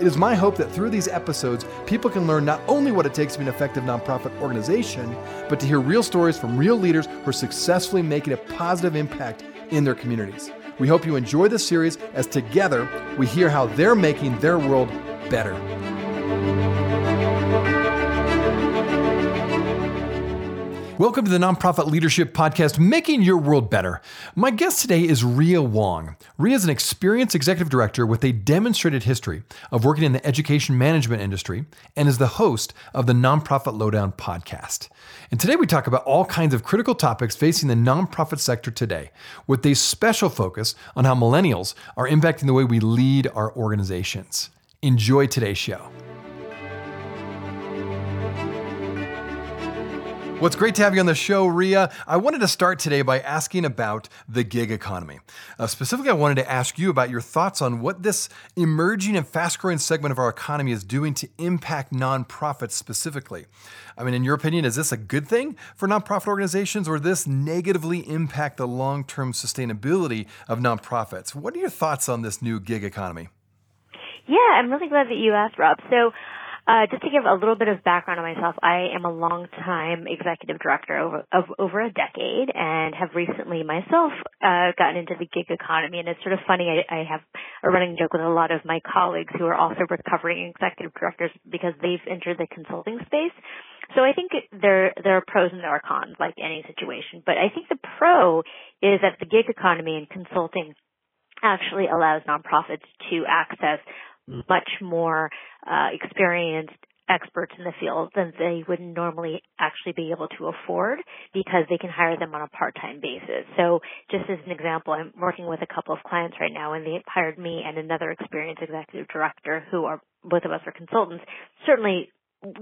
It is my hope that through these episodes, people can learn not only what it takes to be an effective nonprofit organization, but to hear real stories from real leaders who are successfully making a positive impact in their communities. We hope you enjoy this series as together we hear how they're making their world better. Welcome to the Nonprofit Leadership Podcast, Making Your World Better. My guest today is Rhea Wong. Rhea is an experienced executive director with a demonstrated history of working in the education management industry and is the host of the Nonprofit Lowdown podcast. And today we talk about all kinds of critical topics facing the nonprofit sector today, with a special focus on how millennials are impacting the way we lead our organizations. Enjoy today's show. What's great to have you on the show, Rhea. I wanted to start today by asking about the gig economy. Uh, specifically, I wanted to ask you about your thoughts on what this emerging and fast growing segment of our economy is doing to impact nonprofits specifically. I mean, in your opinion, is this a good thing for nonprofit organizations or does this negatively impact the long term sustainability of nonprofits? What are your thoughts on this new gig economy? Yeah, I'm really glad that you asked, Rob. So, uh, just to give a little bit of background on myself, I am a long-time executive director over, of over a decade and have recently myself uh, gotten into the gig economy. And it's sort of funny, I, I have a running joke with a lot of my colleagues who are also recovering executive directors because they've entered the consulting space. So I think there there are pros and there are cons, like any situation. But I think the pro is that the gig economy and consulting actually allows nonprofits to access much more uh, experienced experts in the field than they would normally actually be able to afford because they can hire them on a part-time basis. So just as an example, I'm working with a couple of clients right now and they hired me and another experienced executive director who are both of us are consultants. Certainly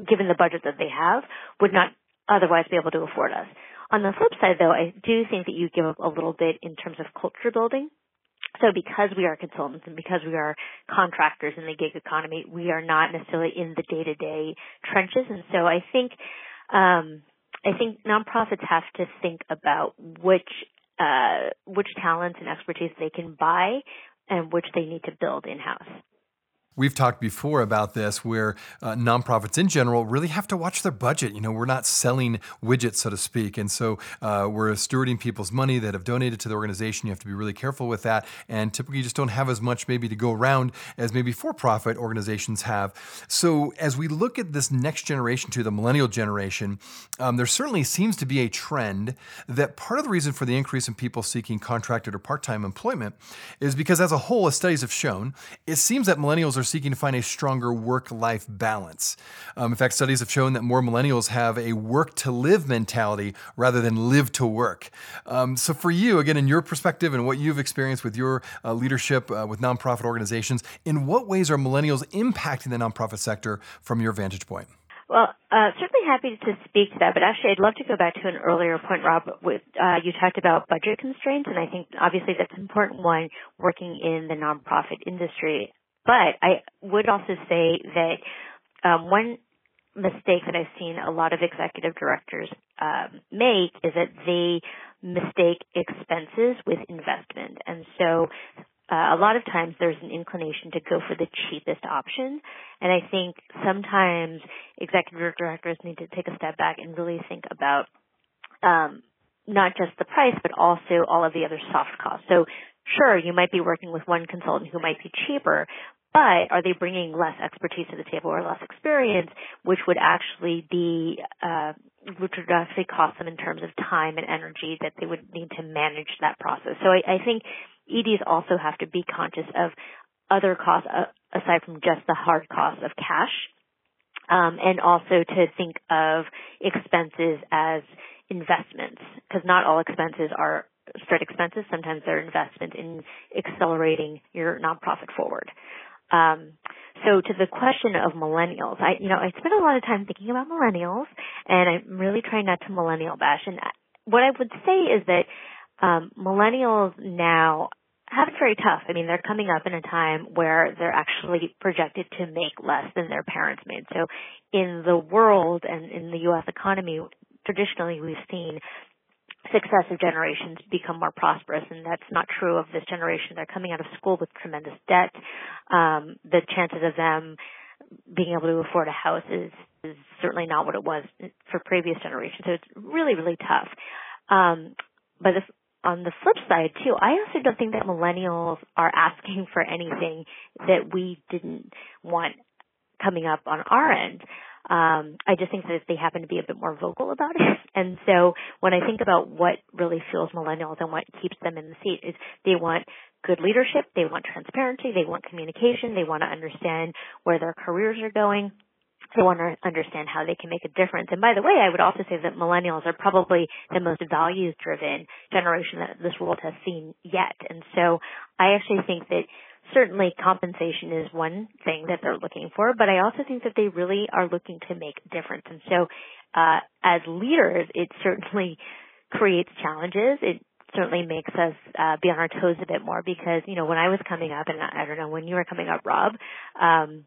given the budget that they have would not otherwise be able to afford us. On the flip side though, I do think that you give up a little bit in terms of culture building so because we are consultants and because we are contractors in the gig economy, we are not necessarily in the day to day trenches. And so I think, um, I think nonprofits have to think about which, uh, which talents and expertise they can buy and which they need to build in house. We've talked before about this where uh, nonprofits in general really have to watch their budget. You know, we're not selling widgets, so to speak. And so uh, we're stewarding people's money that have donated to the organization. You have to be really careful with that. And typically, you just don't have as much maybe to go around as maybe for profit organizations have. So as we look at this next generation to the millennial generation, um, there certainly seems to be a trend that part of the reason for the increase in people seeking contracted or part time employment is because, as a whole, as studies have shown, it seems that millennials are seeking to find a stronger work life balance. Um, in fact, studies have shown that more millennials have a work to live mentality rather than live to work. Um, so, for you, again, in your perspective and what you've experienced with your uh, leadership uh, with nonprofit organizations, in what ways are millennials impacting the nonprofit sector from your vantage point? Well, uh, certainly happy to speak to that, but actually I'd love to go back to an earlier point, Rob. With uh, you talked about budget constraints, and I think obviously that's an important one working in the nonprofit industry. But I would also say that um, one mistake that I've seen a lot of executive directors um, make is that they mistake expenses with investment, and so uh, a lot of times there's an inclination to go for the cheapest option. And I think sometimes executive directors need to take a step back and really think about um, not just the price, but also all of the other soft costs. So sure, you might be working with one consultant who might be cheaper, but are they bringing less expertise to the table or less experience, which would actually be, uh, which would actually cost them in terms of time and energy that they would need to manage that process. So I, I think EDs also have to be conscious of other costs uh, aside from just the hard costs of cash, um, and also to think of expenses as investments, because not all expenses are straight expenses. Sometimes they're investments in accelerating your nonprofit forward. Um, so to the question of millennials, I, you know, I spend a lot of time thinking about millennials and I'm really trying not to millennial bash. And what I would say is that um, millennials now have it very tough. I mean, they're coming up in a time where they're actually projected to make less than their parents made. So in the world and in the U.S. economy, traditionally we've seen successive generations become more prosperous and that's not true of this generation. They're coming out of school with tremendous debt. Um, the chances of them being able to afford a house is, is certainly not what it was for previous generations. So it's really, really tough. Um, but if, on the flip side too, I also don't think that millennials are asking for anything that we didn't want coming up on our end. Um, I just think that they happen to be a bit more vocal about it. And so when I think about what really fuels millennials and what keeps them in the seat is they want good leadership, they want transparency, they want communication, they want to understand where their careers are going. They want to understand how they can make a difference. And by the way, I would also say that millennials are probably the most values driven generation that this world has seen yet. And so I actually think that certainly compensation is one thing that they're looking for, but I also think that they really are looking to make a difference. And so, uh, as leaders, it certainly creates challenges. It certainly makes us uh, be on our toes a bit more because you know when I was coming up, and I don't know when you were coming up, Rob. Um,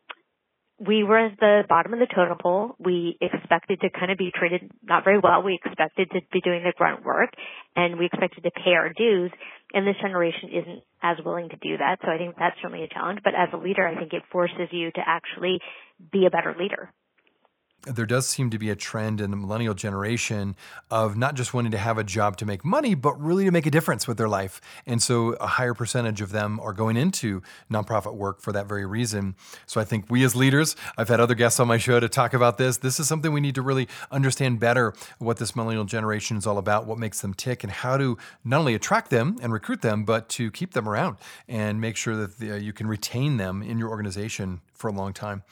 we were at the bottom of the totem pole. We expected to kind of be treated not very well. We expected to be doing the grunt work and we expected to pay our dues. And this generation isn't as willing to do that. So I think that's certainly a challenge. But as a leader, I think it forces you to actually be a better leader there does seem to be a trend in the millennial generation of not just wanting to have a job to make money, but really to make a difference with their life. And so a higher percentage of them are going into nonprofit work for that very reason. So I think we as leaders, I've had other guests on my show to talk about this. This is something we need to really understand better what this millennial generation is all about, what makes them tick, and how to not only attract them and recruit them, but to keep them around and make sure that uh, you can retain them in your organization for a long time.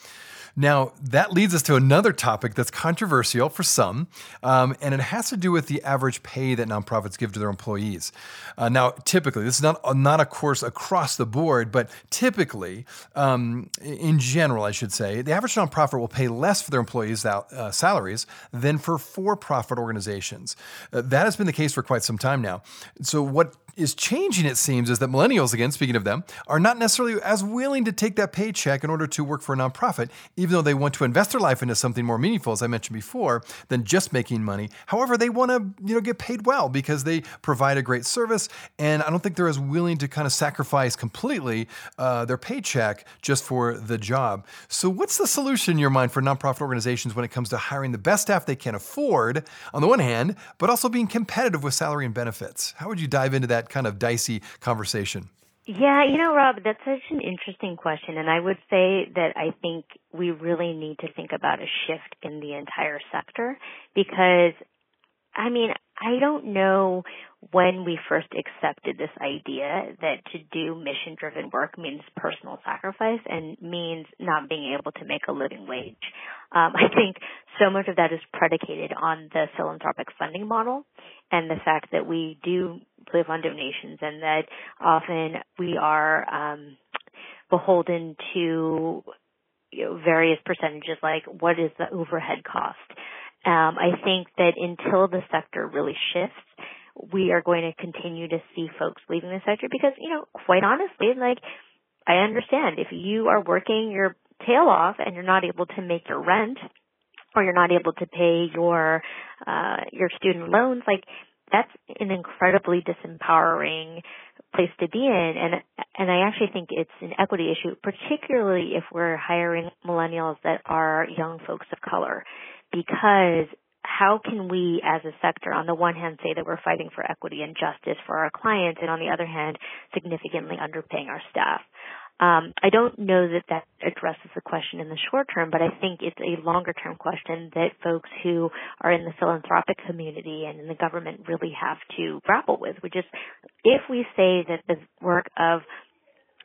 Now, that leads us to another topic that's controversial for some, um, and it has to do with the average pay that nonprofits give to their employees. Uh, now, typically, this is not, not a course across the board, but typically, um, in general, I should say, the average nonprofit will pay less for their employees' uh, salaries than for for profit organizations. Uh, that has been the case for quite some time now. So, what is changing, it seems, is that millennials, again, speaking of them, are not necessarily as willing to take that paycheck in order to work for a nonprofit, even though they want to invest their life into something more meaningful, as I mentioned before, than just making money. However, they want to, you know, get paid well because they provide a great service, and I don't think they're as willing to kind of sacrifice completely uh, their paycheck just for the job. So, what's the solution in your mind for nonprofit organizations when it comes to hiring the best staff they can afford, on the one hand, but also being competitive with salary and benefits? How would you dive into that kind of dicey conversation? Yeah, you know, Rob, that's such an interesting question. And I would say that I think we really need to think about a shift in the entire sector because, I mean, I don't know when we first accepted this idea that to do mission driven work means personal sacrifice and means not being able to make a living wage. Um, I think so much of that is predicated on the philanthropic funding model and the fact that we do live on donations and that often we are um, beholden to you know, various percentages like what is the overhead cost. Um, I think that until the sector really shifts, we are going to continue to see folks leaving the sector because, you know, quite honestly, like, I understand if you are working your tail off and you're not able to make your rent or you're not able to pay your, uh, your student loans, like, that's an incredibly disempowering place to be in. And and I actually think it's an equity issue particularly if we're hiring millennials that are young folks of color because how can we as a sector on the one hand say that we're fighting for equity and justice for our clients and on the other hand significantly underpaying our staff? Um, I don't know that that addresses the question in the short term, but I think it's a longer term question that folks who are in the philanthropic community and in the government really have to grapple with, which is if we say that the work of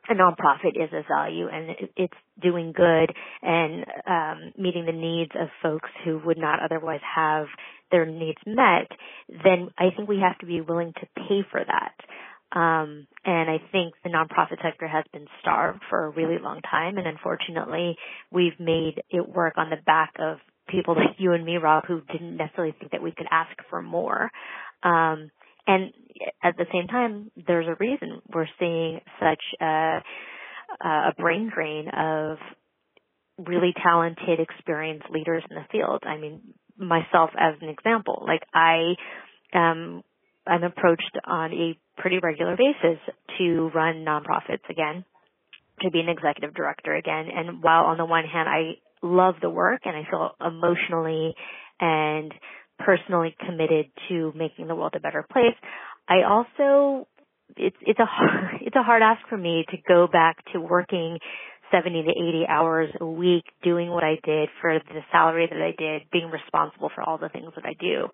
a nonprofit is a value and it's doing good and um, meeting the needs of folks who would not otherwise have their needs met, then I think we have to be willing to pay for that. Um, and I think the nonprofit sector has been starved for a really long time. And unfortunately, we've made it work on the back of people like you and me, Rob, who didn't necessarily think that we could ask for more. Um, and at the same time, there's a reason we're seeing such a, a brain drain of really talented, experienced leaders in the field. I mean, myself as an example, like I, um, I'm approached on a pretty regular basis to run nonprofits again, to be an executive director again. And while on the one hand, I love the work and I feel emotionally and personally committed to making the world a better place, I also it's it's a hard, it's a hard ask for me to go back to working 70 to 80 hours a week doing what I did for the salary that I did, being responsible for all the things that I do.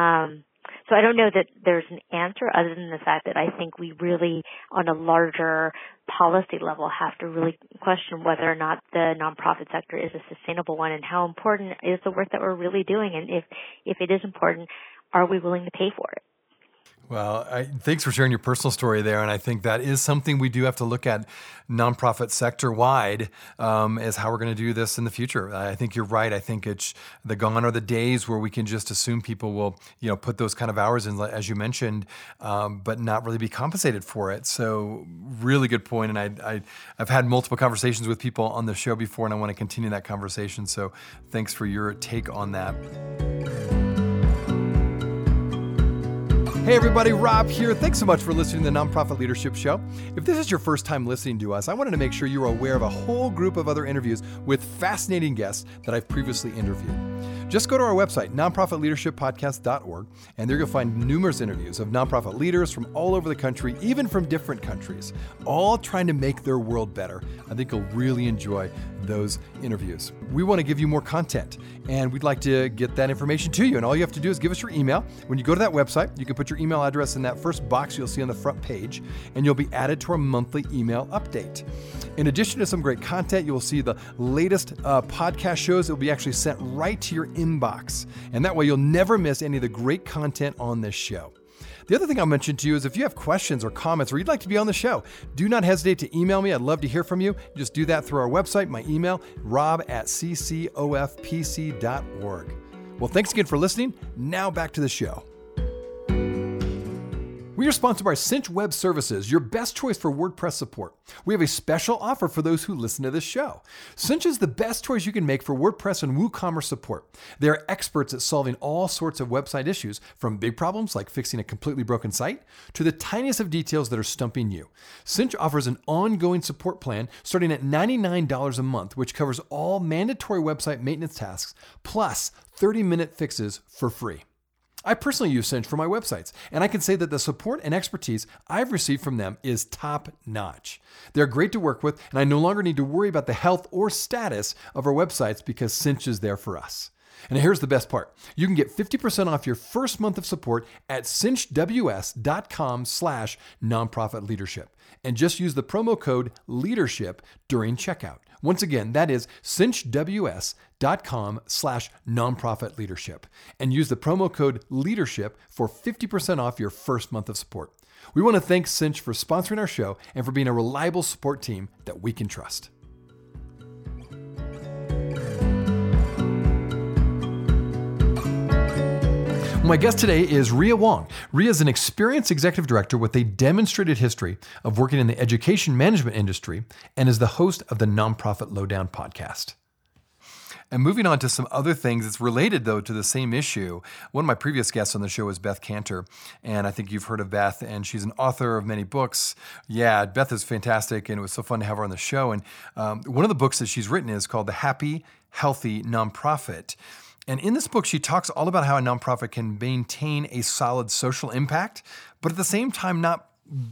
Um, so I don't know that there's an answer other than the fact that I think we really, on a larger policy level, have to really question whether or not the nonprofit sector is a sustainable one and how important is the work that we're really doing. And if, if it is important, are we willing to pay for it? Well, I, thanks for sharing your personal story there, and I think that is something we do have to look at nonprofit sector wide um, as how we're going to do this in the future. I think you're right. I think it's the gone are the days where we can just assume people will, you know, put those kind of hours in, as you mentioned, um, but not really be compensated for it. So, really good point. And I, I, I've had multiple conversations with people on the show before, and I want to continue that conversation. So, thanks for your take on that. Hey, everybody, Rob here. Thanks so much for listening to the Nonprofit Leadership Show. If this is your first time listening to us, I wanted to make sure you're aware of a whole group of other interviews with fascinating guests that I've previously interviewed. Just go to our website, nonprofitleadershippodcast.org, and there you'll find numerous interviews of nonprofit leaders from all over the country, even from different countries, all trying to make their world better. I think you'll really enjoy those interviews. We want to give you more content, and we'd like to get that information to you. And all you have to do is give us your email. When you go to that website, you can put your email address in that first box you'll see on the front page, and you'll be added to our monthly email update. In addition to some great content, you will see the latest uh, podcast shows that will be actually sent right to your inbox. And that way you'll never miss any of the great content on this show. The other thing I'll mention to you is if you have questions or comments or you'd like to be on the show, do not hesitate to email me. I'd love to hear from you. Just do that through our website, my email, rob at ccofpc.org. Well, thanks again for listening. Now back to the show. We are sponsored by Cinch Web Services, your best choice for WordPress support. We have a special offer for those who listen to this show. Cinch is the best choice you can make for WordPress and WooCommerce support. They are experts at solving all sorts of website issues, from big problems like fixing a completely broken site to the tiniest of details that are stumping you. Cinch offers an ongoing support plan starting at $99 a month, which covers all mandatory website maintenance tasks plus 30 minute fixes for free. I personally use Cinch for my websites, and I can say that the support and expertise I've received from them is top notch. They're great to work with, and I no longer need to worry about the health or status of our websites because Cinch is there for us. And here's the best part. You can get 50% off your first month of support at cinchws.com slash nonprofit leadership. And just use the promo code leadership during checkout. Once again, that is cinchws.com slash nonprofit leadership and use the promo code leadership for 50% off your first month of support. We want to thank Cinch for sponsoring our show and for being a reliable support team that we can trust. My guest today is Rhea Wong. Rhea is an experienced executive director with a demonstrated history of working in the education management industry and is the host of the Nonprofit Lowdown podcast. And moving on to some other things, it's related though to the same issue. One of my previous guests on the show was Beth Kanter, and I think you've heard of Beth, and she's an author of many books. Yeah, Beth is fantastic, and it was so fun to have her on the show. And um, one of the books that she's written is called The Happy, Healthy Nonprofit. And in this book, she talks all about how a nonprofit can maintain a solid social impact, but at the same time, not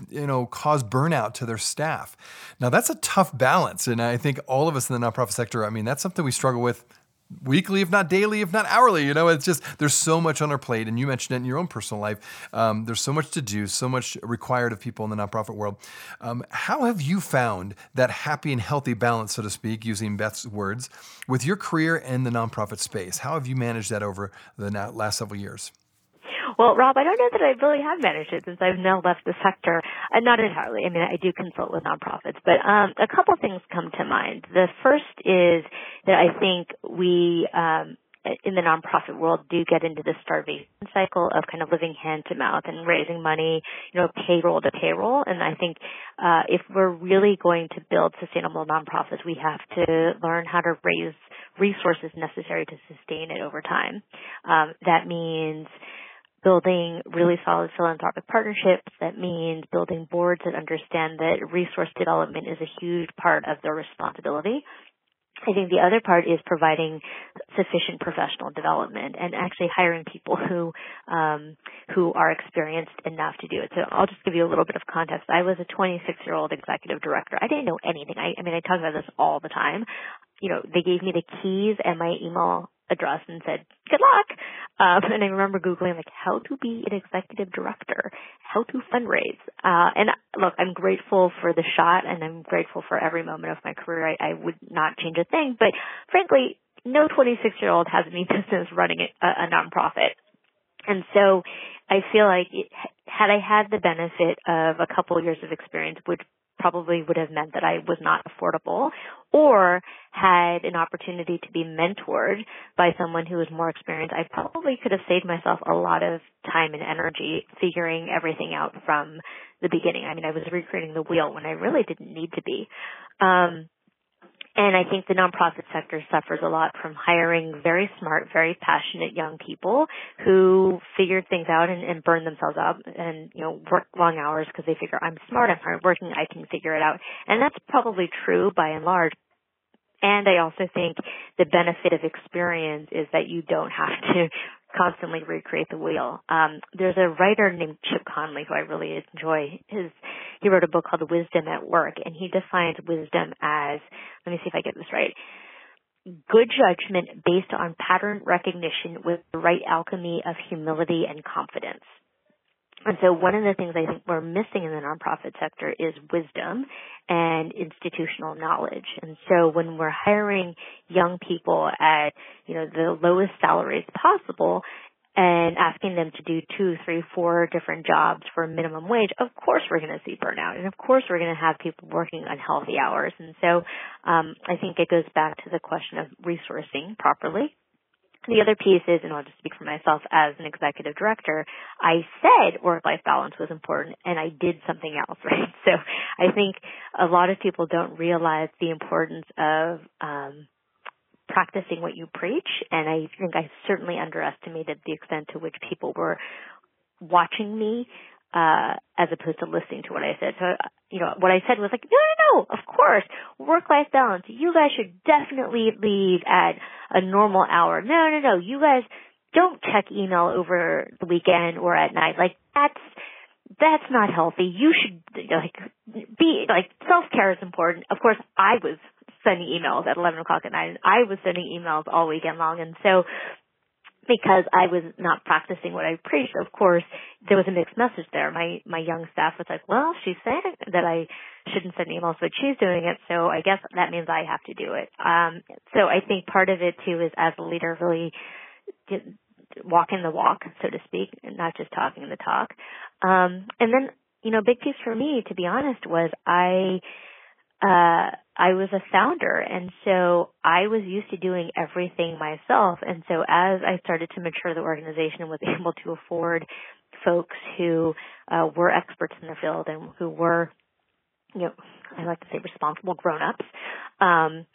you know cause burnout to their staff. Now that's a tough balance and i think all of us in the nonprofit sector i mean that's something we struggle with weekly, if not daily, if not hourly. You know, it's just there's so much on our plate, and you mentioned it in your own personal life. Um, there's so much to do, so much required of people in the nonprofit world. Um, how have you found that happy and healthy balance, so to speak, using Beth's words, with your career in the nonprofit space? How have you managed that over the last several years? Well, Rob, I don't know that I really have managed it since I've now left the sector. Uh, not entirely. I mean, I do consult with nonprofits, but um, a couple things come to mind. The first is that I think we um, in the nonprofit world do get into this starvation cycle of kind of living hand to mouth and raising money, you know, payroll to payroll. And I think uh, if we're really going to build sustainable nonprofits, we have to learn how to raise resources necessary to sustain it over time. Um, that means building really solid philanthropic partnerships. That means building boards that understand that resource development is a huge part of their responsibility. I think the other part is providing sufficient professional development and actually hiring people who um, who are experienced enough to do it. So I'll just give you a little bit of context. I was a 26 year old executive director. I didn't know anything. I, I mean, I talk about this all the time. You know, they gave me the keys and my email address and said, good luck. Um, and I remember Googling like how to be an executive director, how to fundraise. Uh, and look, I'm grateful for the shot and I'm grateful for every moment of my career. I, I would not change a thing, but frankly, no 26 year old has any business running a, a nonprofit. And so I feel like it, had I had the benefit of a couple years of experience, which probably would have meant that I was not affordable or had an opportunity to be mentored by someone who was more experienced, I probably could have saved myself a lot of time and energy figuring everything out from the beginning. I mean, I was recreating the wheel when I really didn't need to be. Um, and I think the nonprofit sector suffers a lot from hiring very smart, very passionate young people who figure things out and, and burn themselves up and, you know, work long hours because they figure I'm smart, I'm hardworking, I can figure it out. And that's probably true by and large. And I also think the benefit of experience is that you don't have to constantly recreate the wheel. Um, there's a writer named Chip Conley who I really enjoy. His he wrote a book called Wisdom at Work, and he defines wisdom as let me see if I get this right. Good judgment based on pattern recognition with the right alchemy of humility and confidence. And so one of the things I think we're missing in the nonprofit sector is wisdom and institutional knowledge. And so when we're hiring young people at, you know, the lowest salaries possible, and asking them to do two, three, four different jobs for minimum wage, of course we're going to see burnout, and of course we're going to have people working unhealthy hours. And so um, I think it goes back to the question of resourcing properly the other piece is, and I'll just speak for myself as an executive director, I said work-life balance was important and I did something else, right? So I think a lot of people don't realize the importance of, um, practicing what you preach and I think I certainly underestimated the extent to which people were watching me uh, as opposed to listening to what I said. So, you know, what I said was like, no, no, no, of course, work-life balance. You guys should definitely leave at a normal hour. No, no, no, you guys don't check email over the weekend or at night. Like, that's, that's not healthy. You should, like, be, like, self-care is important. Of course, I was sending emails at 11 o'clock at night and I was sending emails all weekend long. And so because I was not practicing what I preached, of course, there was a mixed message there. My my young staff was like, "Well, she's saying that I shouldn't send emails, but she's doing it, so I guess that means I have to do it." Um, so I think part of it too is as a leader, really walking the walk, so to speak, and not just talking the talk. Um, and then, you know, a big piece for me, to be honest, was I uh, I was a founder and so I was used to doing everything myself. And so as I started to mature the organization and was able to afford folks who uh, were experts in their field and who were, you know, I like to say responsible grown-ups, um,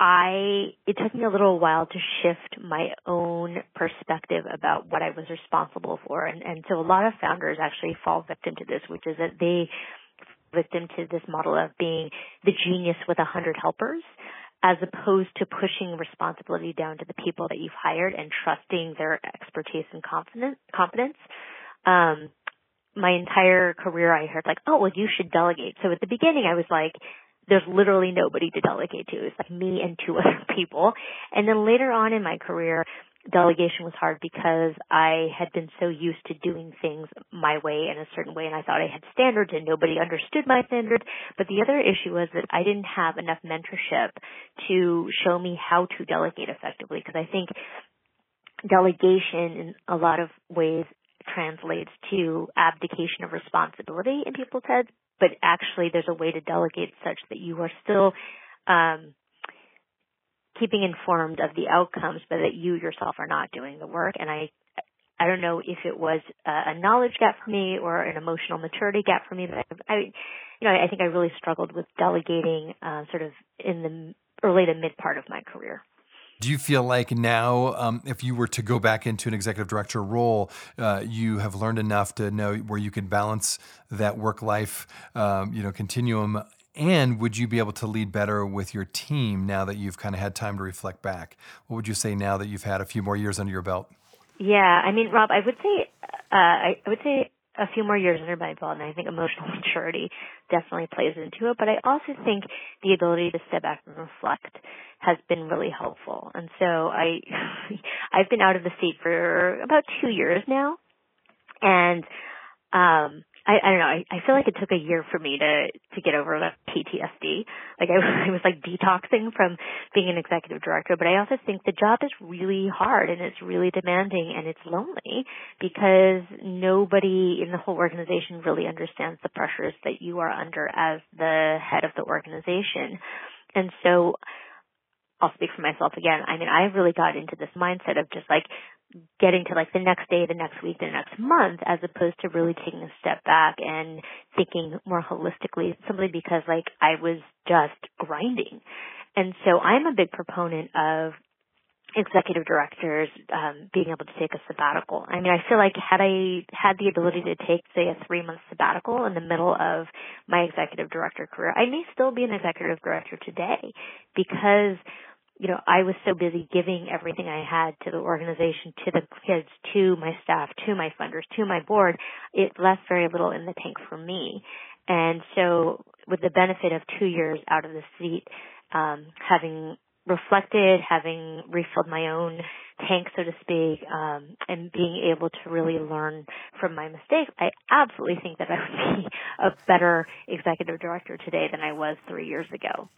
I, it took me a little while to shift my own perspective about what I was responsible for. And, and so a lot of founders actually fall victim to this, which is that they victim to this model of being the genius with a hundred helpers as opposed to pushing responsibility down to the people that you've hired and trusting their expertise and confidence. Um, my entire career I heard like, oh, well, you should delegate. So at the beginning I was like, there's literally nobody to delegate to. It's like me and two other people. And then later on in my career, delegation was hard because I had been so used to doing things my way in a certain way and I thought I had standards and nobody understood my standards. But the other issue was that I didn't have enough mentorship to show me how to delegate effectively because I think delegation in a lot of ways translates to abdication of responsibility in people's heads, but actually there's a way to delegate such that you are still um, keeping informed of the outcomes, but that you yourself are not doing the work. And I, I don't know if it was a knowledge gap for me or an emotional maturity gap for me, but I, you know, I think I really struggled with delegating, uh, sort of in the early to mid part of my career. Do you feel like now, um, if you were to go back into an executive director role, uh, you have learned enough to know where you can balance that work life, um, you know, continuum? And would you be able to lead better with your team now that you've kind of had time to reflect back? What would you say now that you've had a few more years under your belt? Yeah, I mean, Rob, I would say, uh, I, would say a few more years under my belt, and I think emotional maturity definitely plays into it. But I also think the ability to step back and reflect has been really helpful. And so I, I've been out of the seat for about two years now, and um, I, I don't know. I, I feel like it took a year for me to to get over the PTSD. Like I, I was like detoxing from being an executive director, but I also think the job is really hard and it's really demanding and it's lonely because nobody in the whole organization really understands the pressures that you are under as the head of the organization. And so I'll speak for myself again. I mean, I really got into this mindset of just like getting to like the next day, the next week, the next month, as opposed to really taking a step back and thinking more holistically, simply because like I was just grinding. And so I'm a big proponent of executive directors um, being able to take a sabbatical. I mean, I feel like had I had the ability to take, say, a three month sabbatical in the middle of my executive director career, I may still be an executive director today because you know, I was so busy giving everything I had to the organization, to the kids, to my staff, to my funders, to my board, it left very little in the tank for me. And so with the benefit of two years out of the seat, um, having reflected, having refilled my own tank, so to speak, um, and being able to really learn from my mistakes, I absolutely think that I would be a better executive director today than I was three years ago.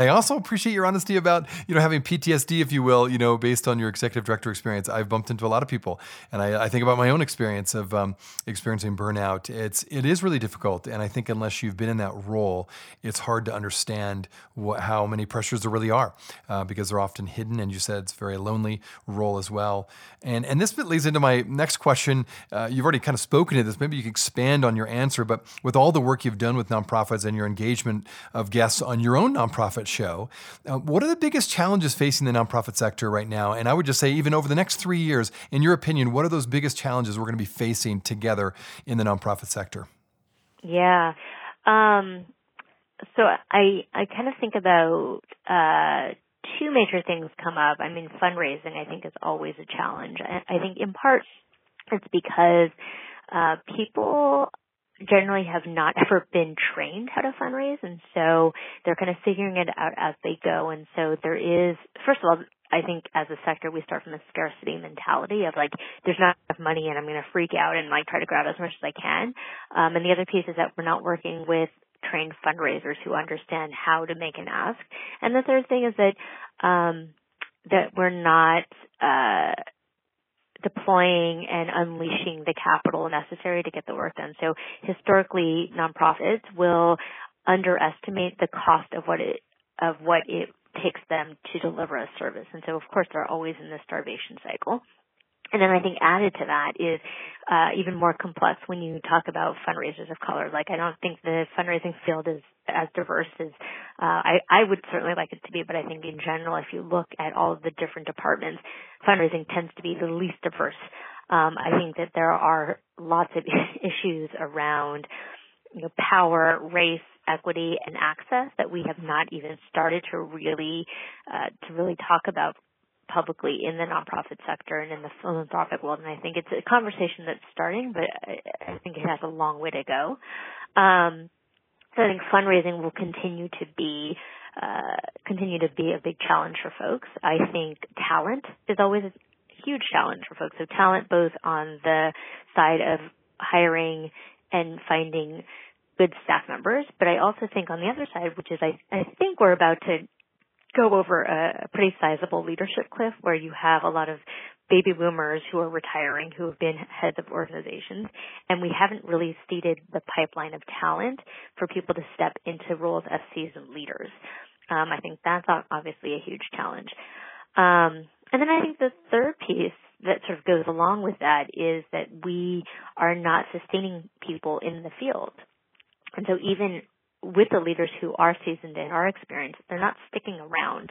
I also appreciate your honesty about you know having PTSD, if you will, you know, based on your executive director experience. I've bumped into a lot of people, and I, I think about my own experience of um, experiencing burnout. It's it is really difficult, and I think unless you've been in that role, it's hard to understand what, how many pressures there really are, uh, because they're often hidden. And you said it's a very lonely role as well. And and this bit leads into my next question. Uh, you've already kind of spoken to this. Maybe you can expand on your answer. But with all the work you've done with nonprofits and your engagement of guests on your own nonprofit show. Uh, what are the biggest challenges facing the nonprofit sector right now? And I would just say, even over the next three years, in your opinion, what are those biggest challenges we're going to be facing together in the nonprofit sector? Yeah. Um, so I I kind of think about uh, two major things come up. I mean, fundraising I think is always a challenge. I, I think in part it's because uh, people generally have not ever been trained how to fundraise and so they're kind of figuring it out as they go. And so there is first of all I think as a sector we start from a scarcity mentality of like there's not enough money and I'm going to freak out and like try to grab as much as I can. Um, and the other piece is that we're not working with trained fundraisers who understand how to make an ask. And the third thing is that um, that we're not uh, deploying and unleashing the capital necessary to get the work done. So historically, nonprofits will underestimate the cost of what it of what it takes them to deliver a service. And so of course they're always in the starvation cycle. And then I think added to that is uh, even more complex when you talk about fundraisers of color. Like I don't think the fundraising field is as diverse as uh, I, I would certainly like it to be, but I think in general, if you look at all of the different departments, fundraising tends to be the least diverse. Um, I think that there are lots of issues around you know, power, race, equity, and access that we have not even started to really uh, to really talk about publicly in the nonprofit sector and in the philanthropic world. And I think it's a conversation that's starting, but I, think it has a long way to go. Um, so I think fundraising will continue to be uh, continue to be a big challenge for folks. I think talent is always a huge challenge for folks. So talent both on the side of hiring and finding good staff members, but I also think on the other side, which is I, I think we're about to go over a, pretty sizable leadership cliff where you have a lot of baby boomers who are retiring who have been heads of organizations and we haven't really seeded the pipeline of talent for people to step into roles as seasoned leaders. Um, I think that's obviously a huge challenge. Um, and then I think the third piece that sort of goes along with that is that we are not sustaining people in the field. And so even with the leaders who are seasoned and are experienced, they're not sticking around.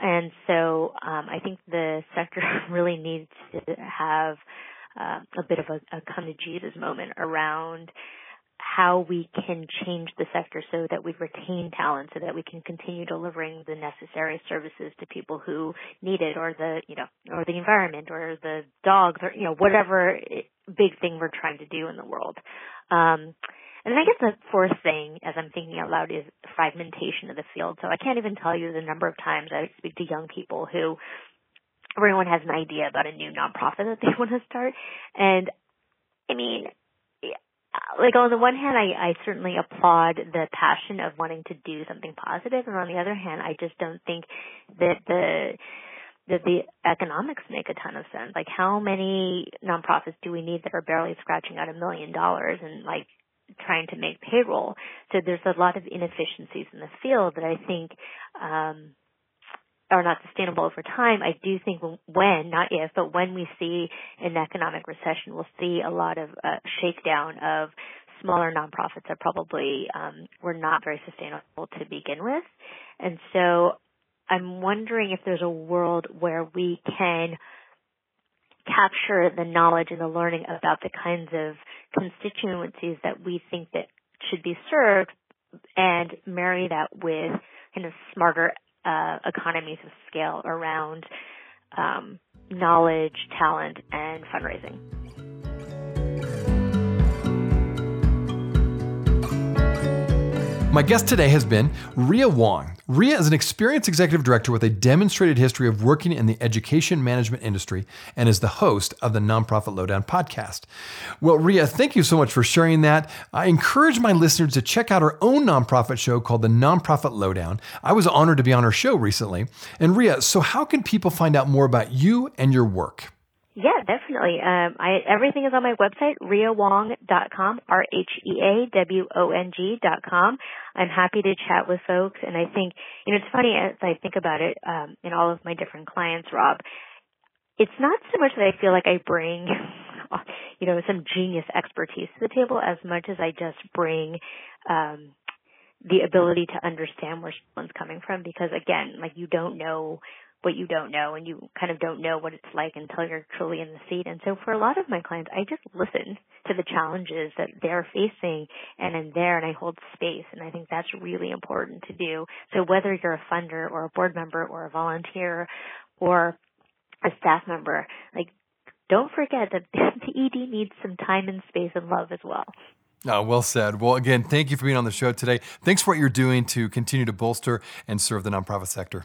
And so um, I think the sector really needs to have uh, a bit of a, a come to Jesus moment around how we can change the sector so that we retain talent so that we can continue delivering the necessary services to people who need it or the you know or the environment or the dogs or you know whatever big thing we're trying to do in the world um and I guess the fourth thing, as I'm thinking out loud, is fragmentation of the field. So I can't even tell you the number of times I speak to young people who everyone has an idea about a new nonprofit that they want to start. And I mean, like on the one hand, I, I certainly applaud the passion of wanting to do something positive, and on the other hand, I just don't think that the that the economics make a ton of sense. Like, how many nonprofits do we need that are barely scratching out a million dollars and like trying to make payroll? So there's a lot of inefficiencies in the field that I think um, are not sustainable over time, I do think when, not if, but when we see an economic recession, we'll see a lot of uh, shakedown of smaller nonprofits that probably um, were not very sustainable to begin with. And so I'm wondering if there's a world where we can capture the knowledge and the learning about the kinds of constituencies that we think that should be served and marry that with kind of smarter uh, economies of scale around um, knowledge, talent, and fundraising. My guest today has been Rhea Wong. Rhea is an experienced executive director with a demonstrated history of working in the education management industry and is the host of the Nonprofit Lowdown podcast. Well, Rhea, thank you so much for sharing that. I encourage my listeners to check out our own nonprofit show called the Nonprofit Lowdown. I was honored to be on her show recently. And Rhea, so how can people find out more about you and your work? Yeah, definitely. Um, I, everything is on my website, rheawong.com, R-H-E-A-W-O-N-G dot com. I'm happy to chat with folks, and I think, you know, it's funny as I think about it, um, in all of my different clients, Rob, it's not so much that I feel like I bring, you know, some genius expertise to the table as much as I just bring, um, the ability to understand where someone's coming from because again, like you don't know what you don't know and you kind of don't know what it's like until you're truly in the seat. And so for a lot of my clients, I just listen to the challenges that they're facing and I'm there and I hold space. And I think that's really important to do. So whether you're a funder or a board member or a volunteer or a staff member, like don't forget that the ED needs some time and space and love as well. Oh, well said. Well, again, thank you for being on the show today. Thanks for what you're doing to continue to bolster and serve the nonprofit sector.